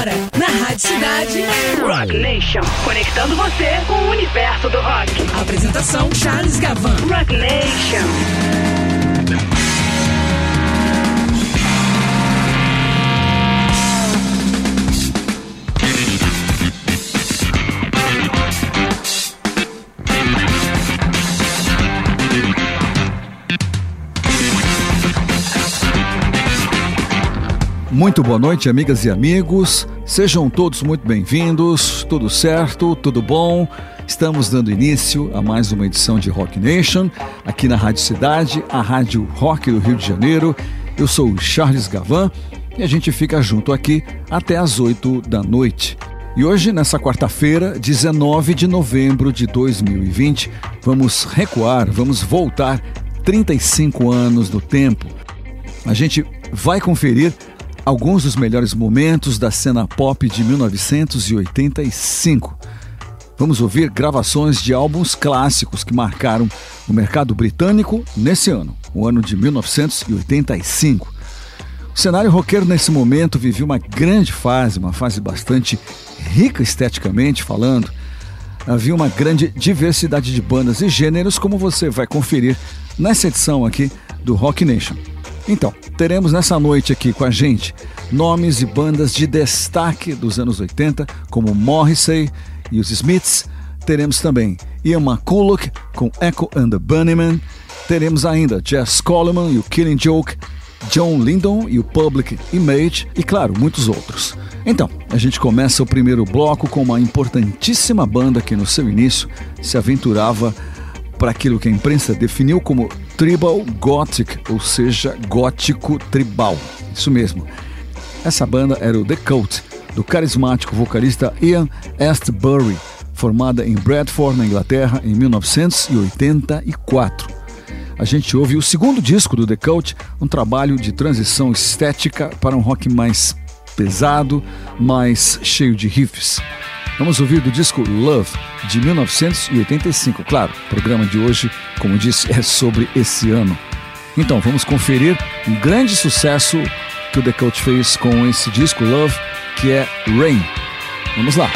Agora, na Rádio Cidade. Rock Nation. Conectando você com o universo do rock. Apresentação: Charles Gavan. Rock Nation. Muito boa noite, amigas e amigos. Sejam todos muito bem-vindos. Tudo certo? Tudo bom? Estamos dando início a mais uma edição de Rock Nation, aqui na Rádio Cidade, a Rádio Rock do Rio de Janeiro. Eu sou o Charles Gavan e a gente fica junto aqui até às 8 da noite. E hoje, nessa quarta-feira, 19 de novembro de 2020, vamos recuar, vamos voltar 35 anos no tempo. A gente vai conferir alguns dos melhores momentos da cena pop de 1985. Vamos ouvir gravações de álbuns clássicos que marcaram o mercado britânico nesse ano, o ano de 1985. O cenário roqueiro nesse momento vivia uma grande fase, uma fase bastante rica esteticamente falando. Havia uma grande diversidade de bandas e gêneros, como você vai conferir nessa edição aqui do Rock Nation. Então, teremos nessa noite aqui com a gente nomes e bandas de destaque dos anos 80, como Morrissey e os Smiths. Teremos também Ian McCulloch com Echo and the Bunnymen. Teremos ainda Jess Coleman e o Killing Joke, John Lydon e o Public Image e, claro, muitos outros. Então, a gente começa o primeiro bloco com uma importantíssima banda que no seu início se aventurava para aquilo que a imprensa definiu como tribal gothic, ou seja, gótico tribal. Isso mesmo. Essa banda era o The Cult, do carismático vocalista Ian Astbury, formada em Bradford, na Inglaterra, em 1984. A gente ouve o segundo disco do The Cult, um trabalho de transição estética para um rock mais pesado, mais cheio de riffs. Vamos ouvir do disco Love, de 1985. Claro, o programa de hoje, como disse, é sobre esse ano. Então, vamos conferir um grande sucesso que o The Cult fez com esse disco Love, que é Rain. Vamos lá.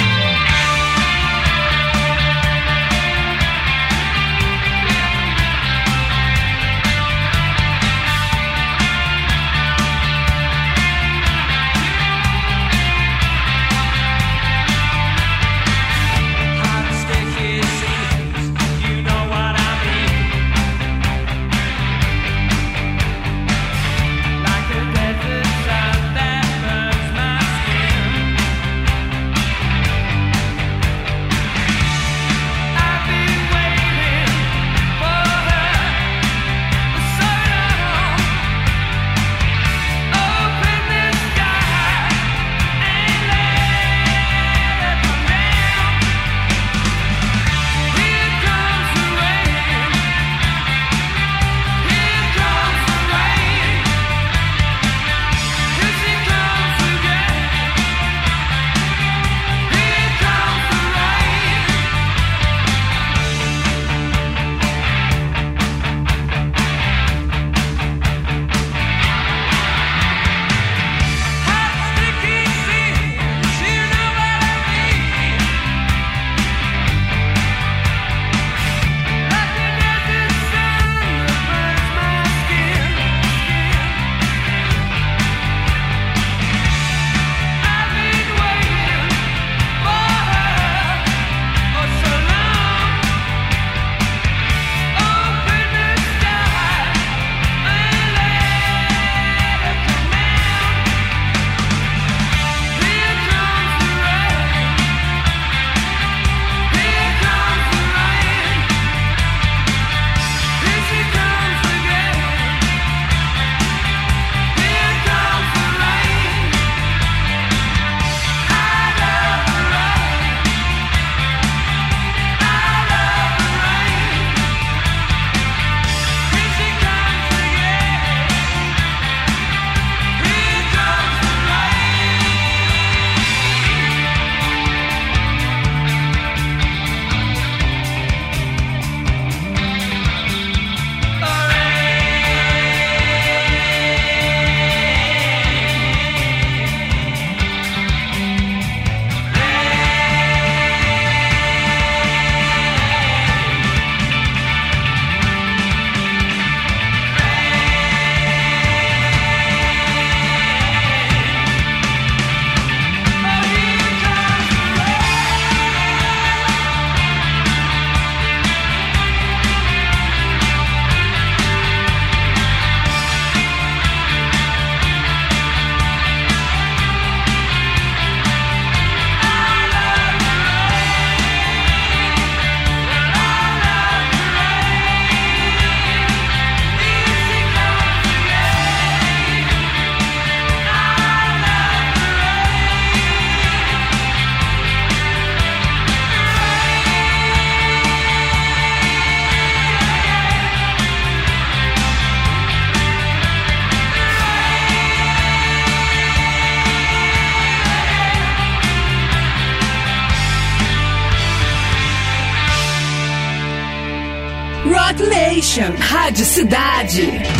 Rádio Cidade.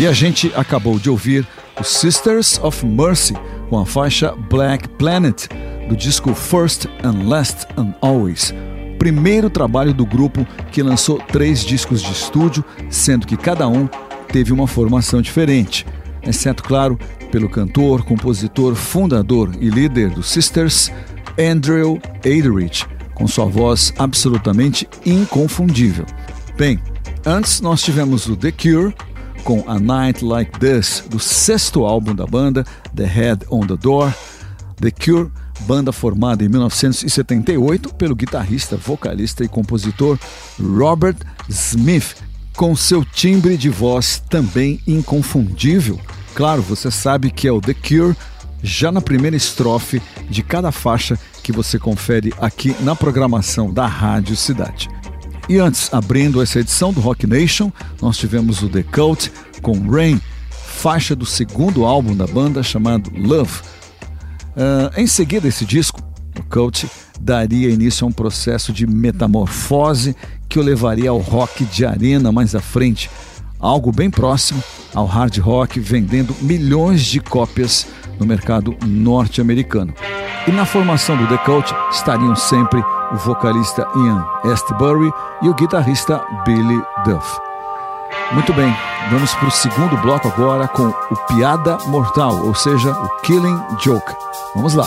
E a gente acabou de ouvir os Sisters of Mercy com a faixa Black Planet do disco First and Last and Always, primeiro trabalho do grupo que lançou três discos de estúdio, sendo que cada um teve uma formação diferente, exceto, claro, pelo cantor, compositor, fundador e líder dos Sisters, Andrew Aderich, com sua voz absolutamente inconfundível. Bem, antes nós tivemos o The Cure com A Night Like This, do sexto álbum da banda, The Head on the Door. The Cure, banda formada em 1978 pelo guitarrista, vocalista e compositor Robert Smith, com seu timbre de voz também inconfundível. Claro, você sabe que é o The Cure já na primeira estrofe de cada faixa que você confere aqui na programação da Rádio Cidade. E antes, abrindo essa edição do Rock Nation, nós tivemos o The Cult com Rain, faixa do segundo álbum da banda chamado Love. Uh, em seguida, esse disco, o Cult daria início a um processo de metamorfose que o levaria ao rock de arena mais à frente, algo bem próximo ao hard rock, vendendo milhões de cópias no mercado norte-americano. E na formação do The Cult estariam sempre o vocalista Ian Astbury e o guitarrista Billy Duff. Muito bem, vamos para o segundo bloco agora com o Piada Mortal, ou seja, o Killing Joke. Vamos lá.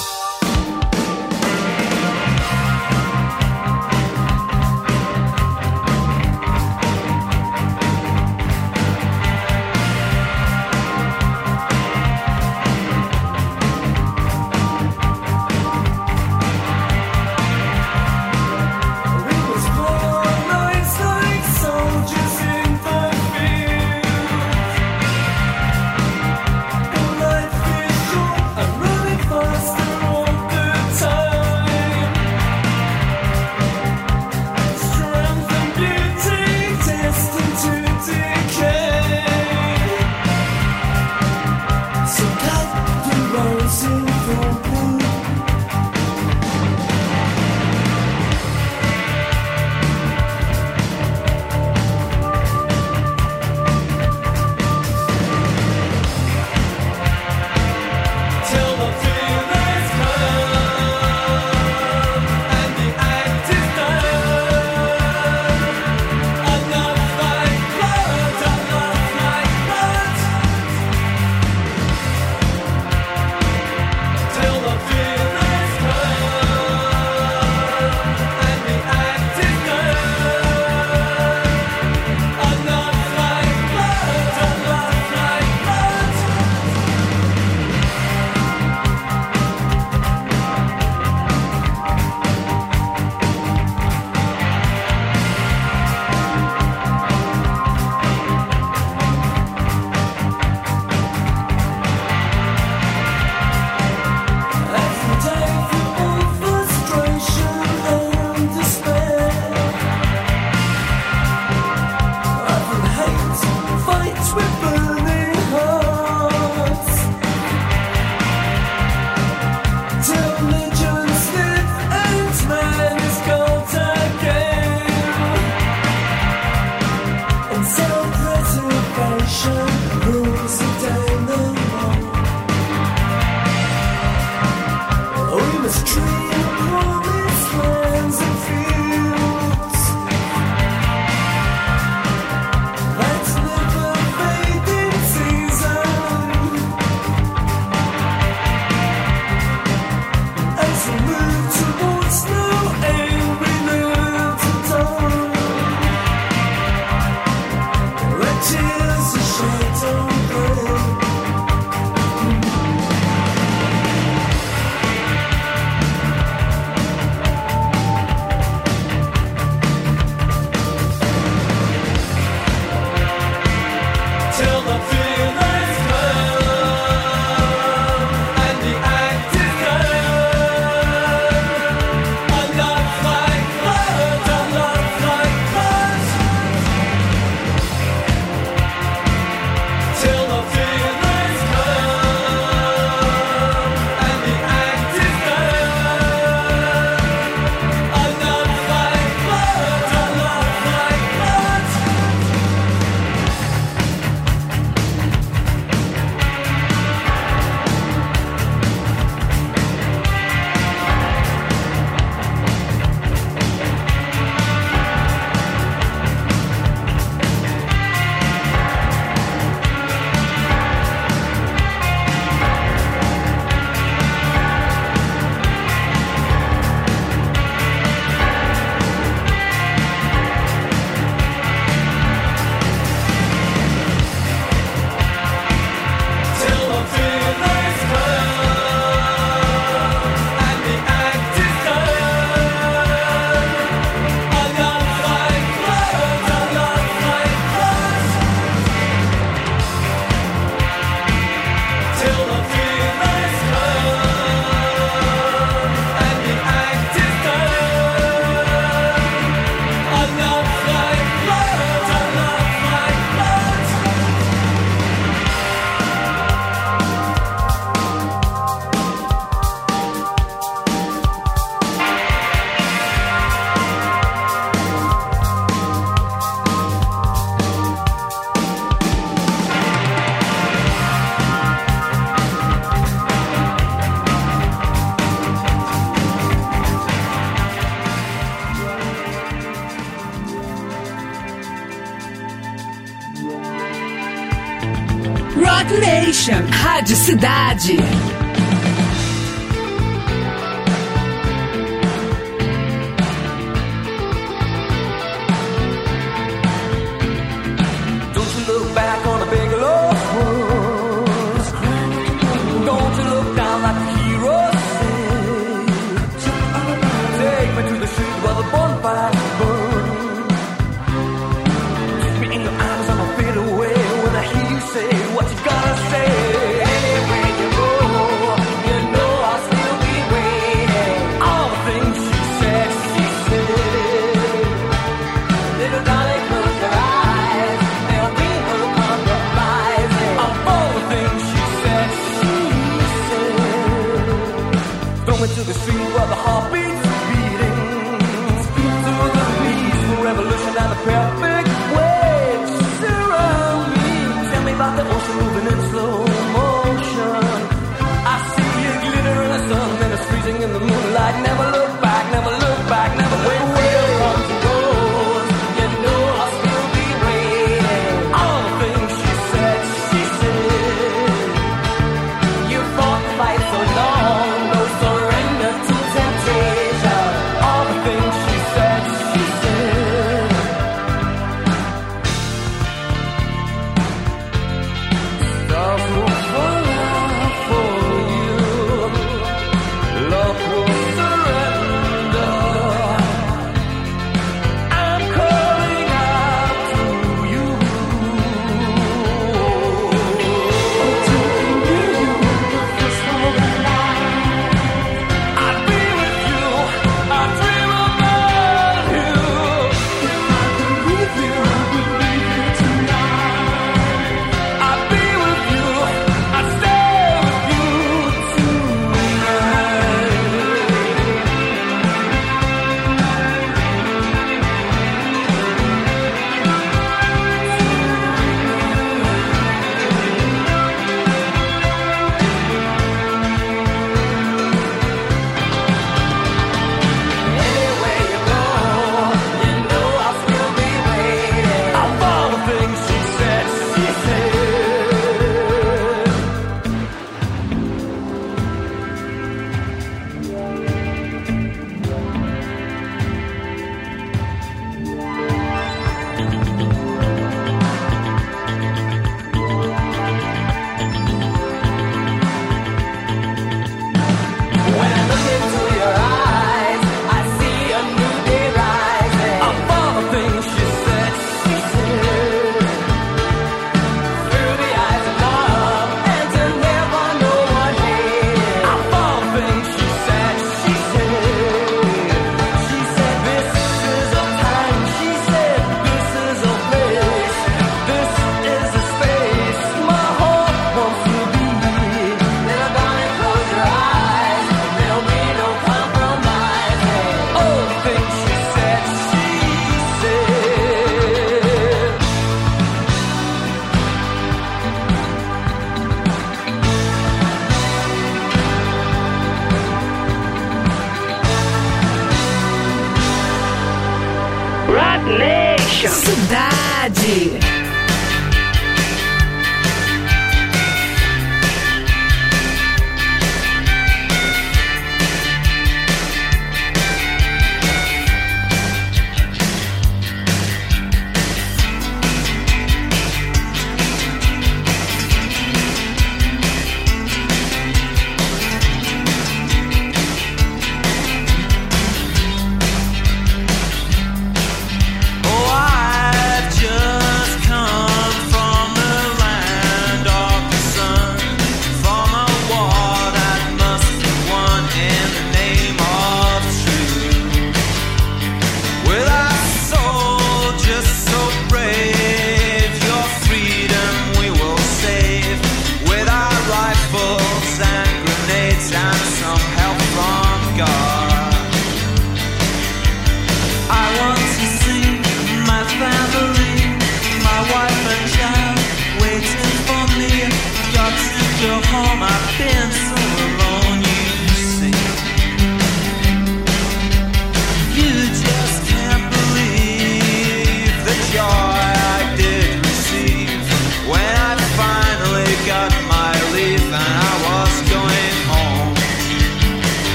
time of something.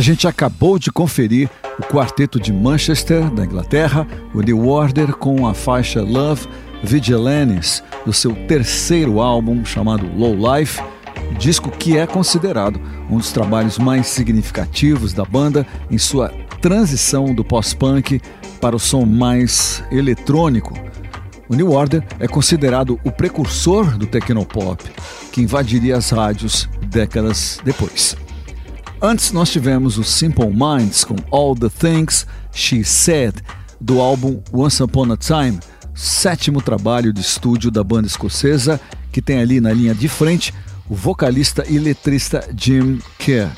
A gente acabou de conferir o quarteto de Manchester, da Inglaterra, o New Order, com a faixa Love Vigilantes, do seu terceiro álbum chamado Low Life, disco que é considerado um dos trabalhos mais significativos da banda em sua transição do pós-punk para o som mais eletrônico. O New Order é considerado o precursor do tecnopop, que invadiria as rádios décadas depois. Antes nós tivemos o Simple Minds com All the Things She Said, do álbum Once Upon a Time, sétimo trabalho de estúdio da banda escocesa, que tem ali na linha de frente o vocalista e letrista Jim Kerr.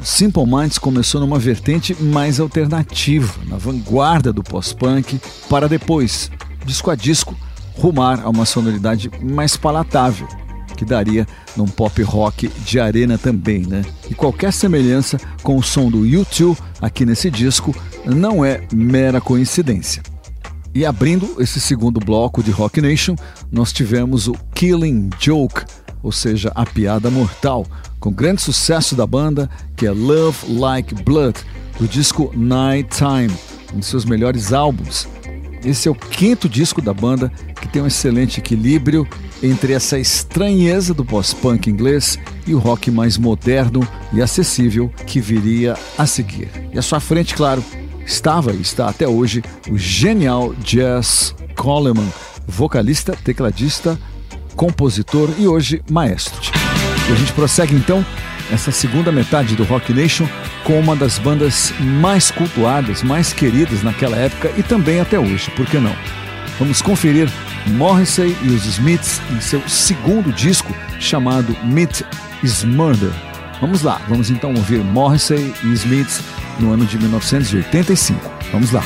O Simple Minds começou numa vertente mais alternativa, na vanguarda do pós-punk, para depois, disco a disco, rumar a uma sonoridade mais palatável, que daria num pop rock de arena também, né? E qualquer semelhança com o som do U2 aqui nesse disco não é mera coincidência. E abrindo esse segundo bloco de Rock Nation, nós tivemos o Killing Joke, ou seja, a piada mortal, com grande sucesso da banda, que é Love Like Blood, do disco Night Time, um de seus melhores álbuns. Esse é o quinto disco da banda que tem um excelente equilíbrio entre essa estranheza do pós-punk inglês e o rock mais moderno e acessível que viria a seguir. E à sua frente, claro, estava e está até hoje o genial Jazz Coleman, vocalista, tecladista, compositor e hoje maestro. E a gente prossegue então essa segunda metade do Rock Nation com uma das bandas mais cultuadas, mais queridas naquela época e também até hoje, por que não? Vamos conferir Morrissey e os Smiths em seu segundo disco chamado Meat is Murder. Vamos lá, vamos então ouvir Morrissey e Smiths no ano de 1985. Vamos lá.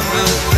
never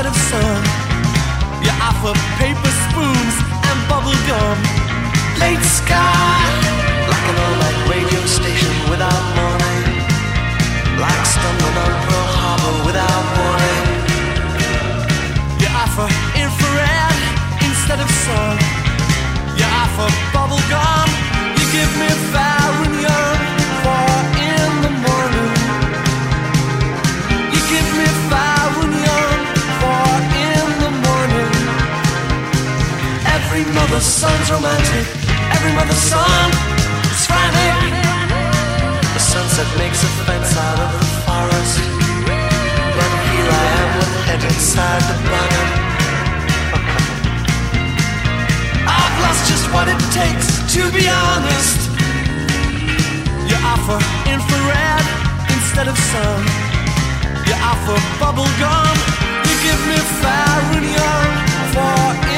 instead of sun. You offer paper spoons and bubble gum. Late sky, like an all-night radio station without morning. Like stumbling on Pearl Harbor without warning. You offer infrared instead of sun. You offer bubble gum. You give me fire Every mother's son's romantic. Every mother's son is frantic. The sunset makes a fence out of the forest. But here I am with head inside the bonnet. I've lost just what it takes to be honest. You offer infrared instead of sun. You offer bubble gum. You give me fire for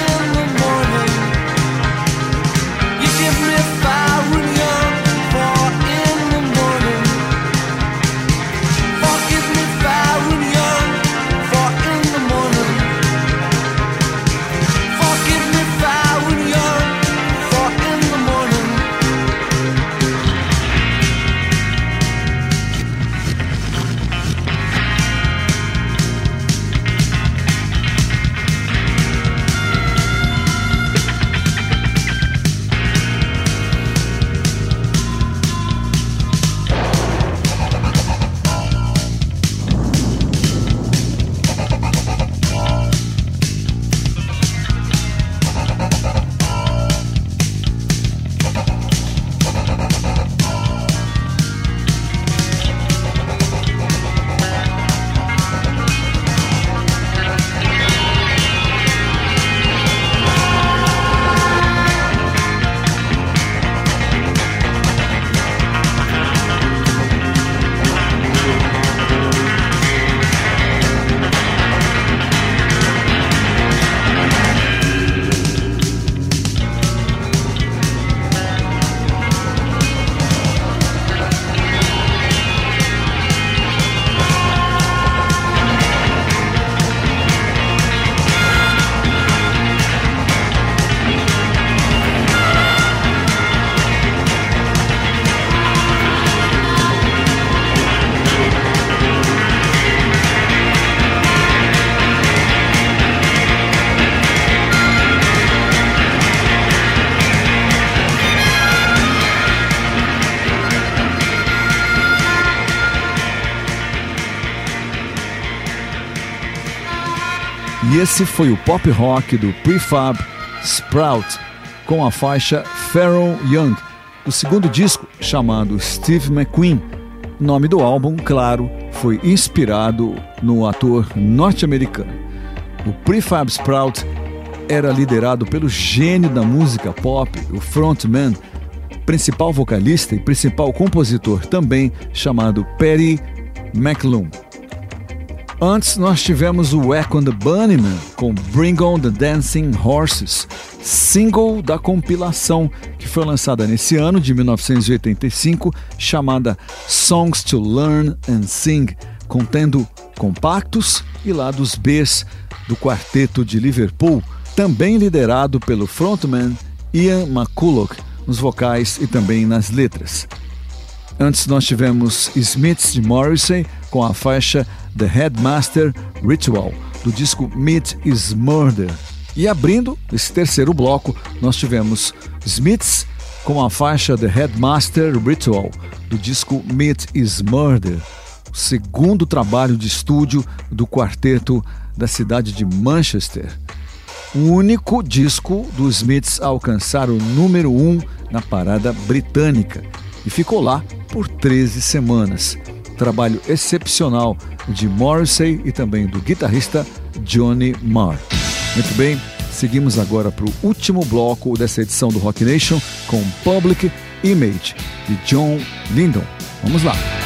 esse foi o pop rock do Prefab Sprout com a faixa Pharaoh Young, o segundo disco chamado Steve McQueen. O nome do álbum, claro, foi inspirado no ator norte-americano. O Prefab Sprout era liderado pelo gênio da música pop, o frontman, principal vocalista e principal compositor também, chamado Perry McLuhan. Antes nós tivemos o Echo and the Bunnymen com Bring On the Dancing Horses, single da compilação que foi lançada nesse ano de 1985, chamada Songs to Learn and Sing, contendo compactos e lados Bs do quarteto de Liverpool, também liderado pelo frontman Ian McCulloch nos vocais e também nas letras. Antes nós tivemos Smiths de Morrissey com a faixa The Headmaster Ritual, do disco Meat is Murder. E abrindo esse terceiro bloco, nós tivemos Smiths com a faixa The Headmaster Ritual, do disco Meat is Murder, o segundo trabalho de estúdio do quarteto da cidade de Manchester. O único disco dos Smiths a alcançar o número 1 um na parada britânica e ficou lá por 13 semanas. Trabalho excepcional de Morrissey e também do guitarrista Johnny Marr. Muito bem, Seguimos agora para o último bloco dessa edição do Rock Nation com Public Image de John Lindon. Vamos lá.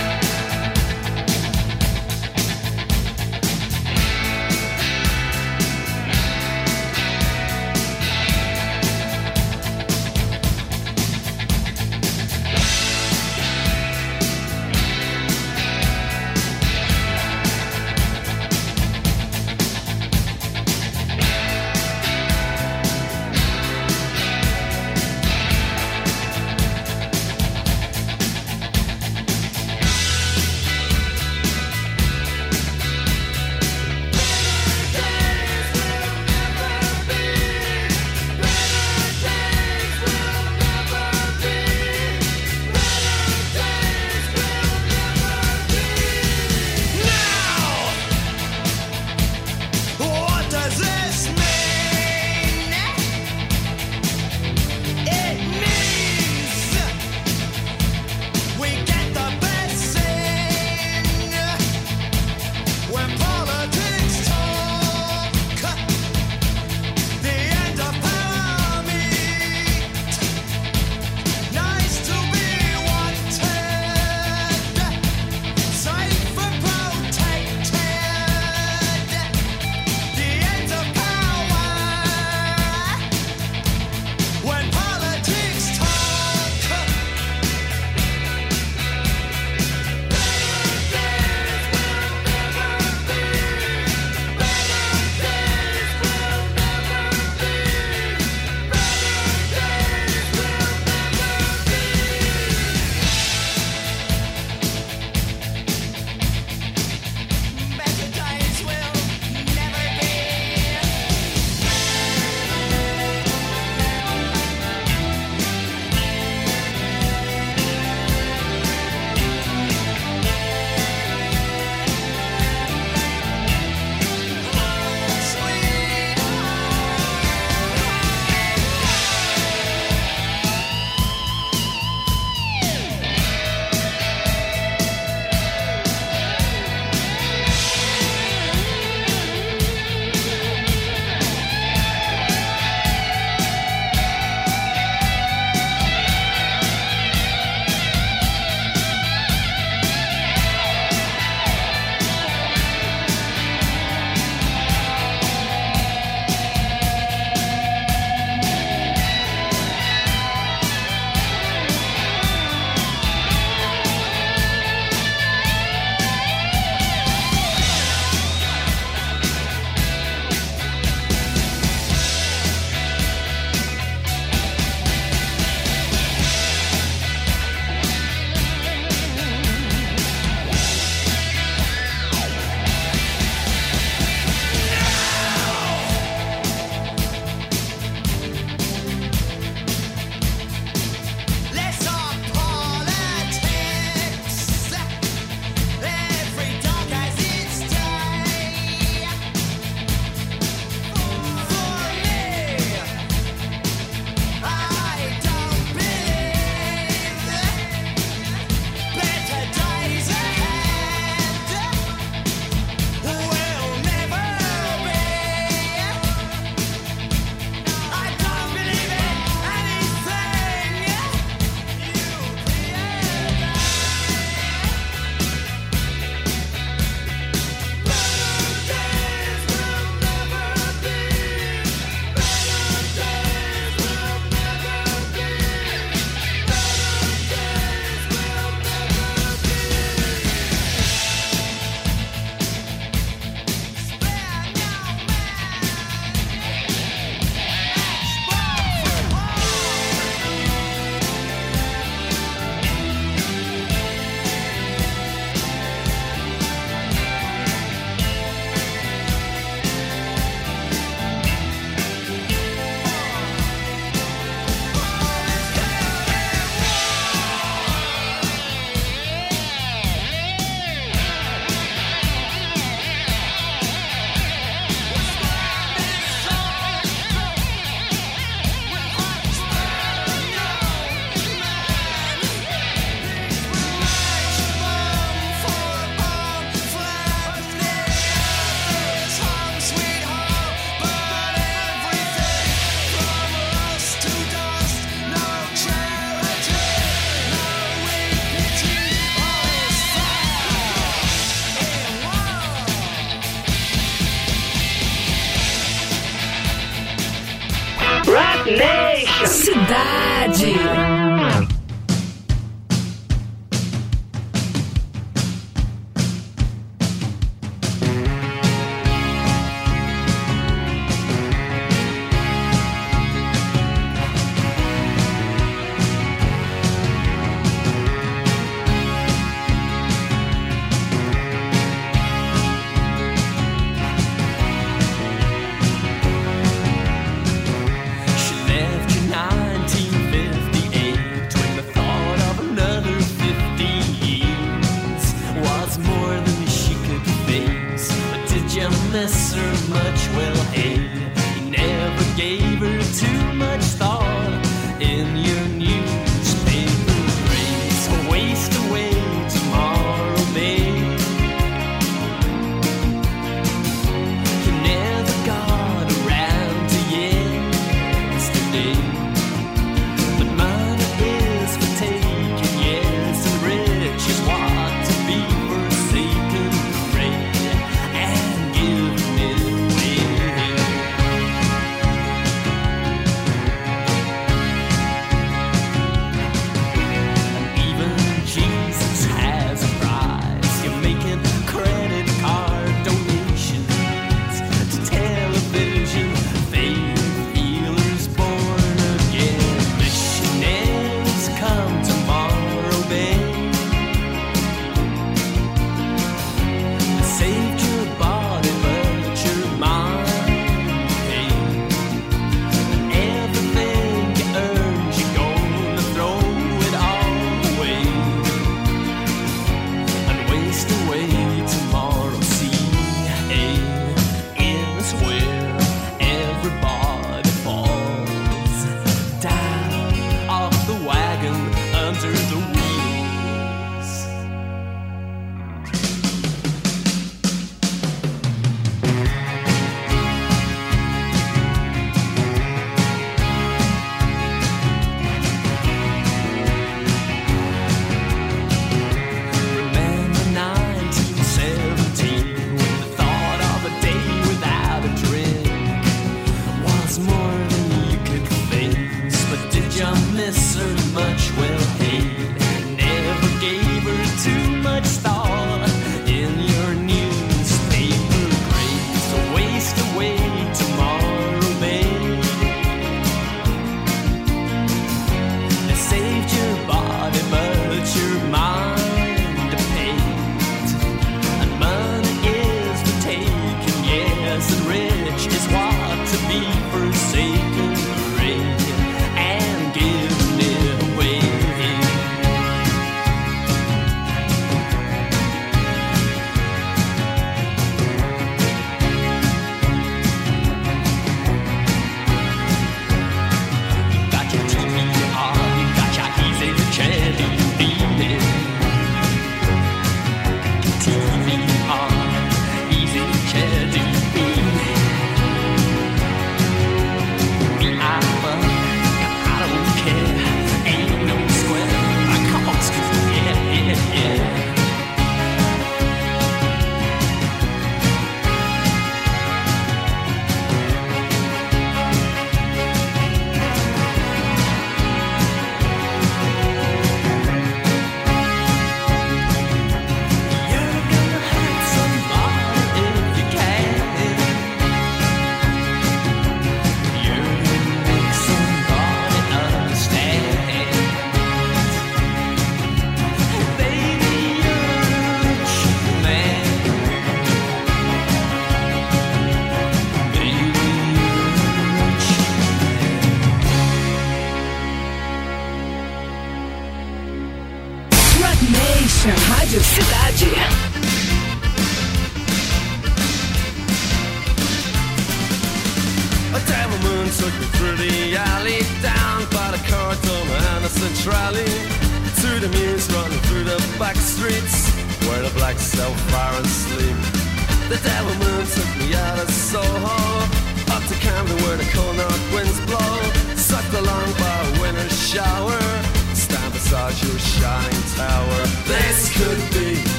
Cidade.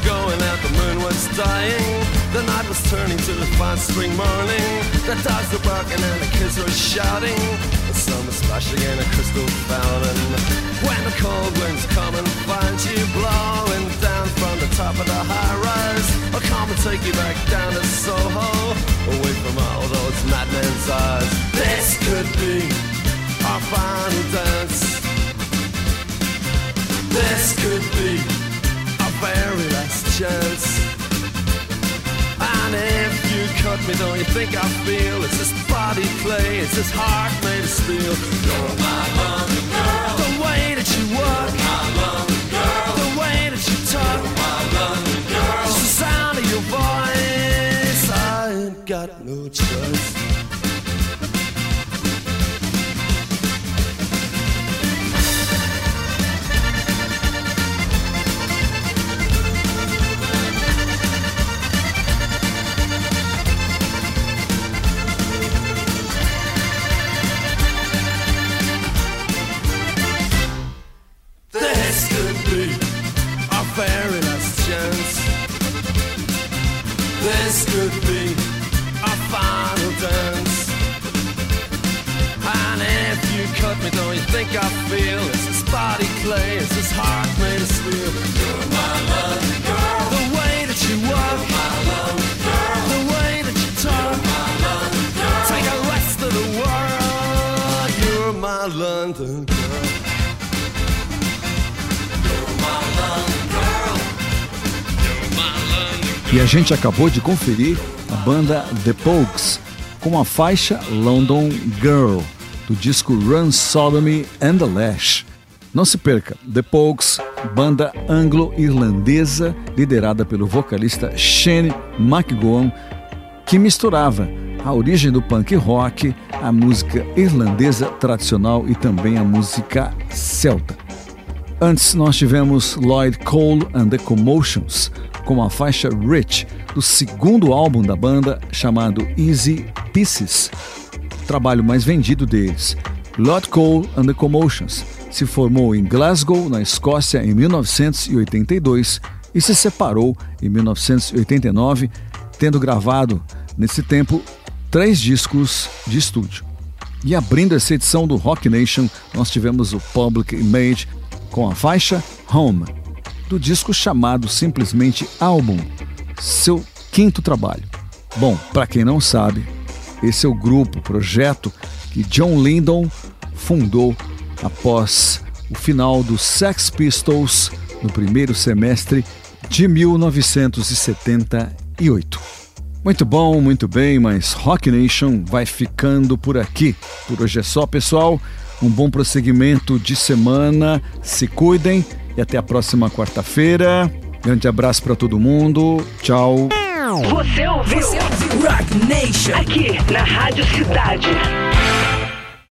Were going out, the moon was dying. The night was turning to a fine spring morning. The dogs were barking and the kids were shouting. The sun was splashing in a crystal fountain. When the cold winds come and find you blowing down from the top of the high rise, I'll come and take you back down to Soho, away from all those madmen's eyes. This could be our final dance. This could be very last chance. And if you cut me, don't you think I feel it's this body play, it's this heart made of steel. You're my London girl. The way that you walk, my London girl. The way that you talk, my London girl. Just the sound of your voice, I ain't got no choice. Think I feel this body clay, this heart made of steel? You're my London girl. The way that you walk, my London girl. The way that you talk, my London girl. Take the rest of the world. You're my London girl. E a gente acabou de conferir a banda The Pogues com a faixa London Girl, do disco Run Sodomy and the Lash. Não se perca, The Pogues, banda anglo-irlandesa liderada pelo vocalista Shane McGowan, que misturava a origem do punk rock, a música irlandesa tradicional e também a música celta. Antes nós tivemos Lloyd Cole and the Commotions com a faixa Rich do segundo álbum da banda chamado Easy Pieces, trabalho mais vendido deles. Lloyd Cole and the Commotions se formou em Glasgow, na Escócia, em 1982 e se separou em 1989, tendo gravado nesse tempo três discos de estúdio. E abrindo essa edição do Rock Nation, nós tivemos o Public Image com a faixa Home, do disco chamado simplesmente Álbum, seu quinto trabalho. Bom, para quem não sabe, esse é o grupo, projeto que John Lydon fundou após o final dos Sex Pistols no primeiro semestre de 1978. Muito bom, muito bem, mas Rock Nation vai ficando por aqui. Por hoje é só, pessoal. Um bom prosseguimento de semana. Se cuidem e até a próxima quarta-feira. Grande abraço para todo mundo. Tchau. Você ouviu? Rock Nation. Aqui na Rádio Cidade.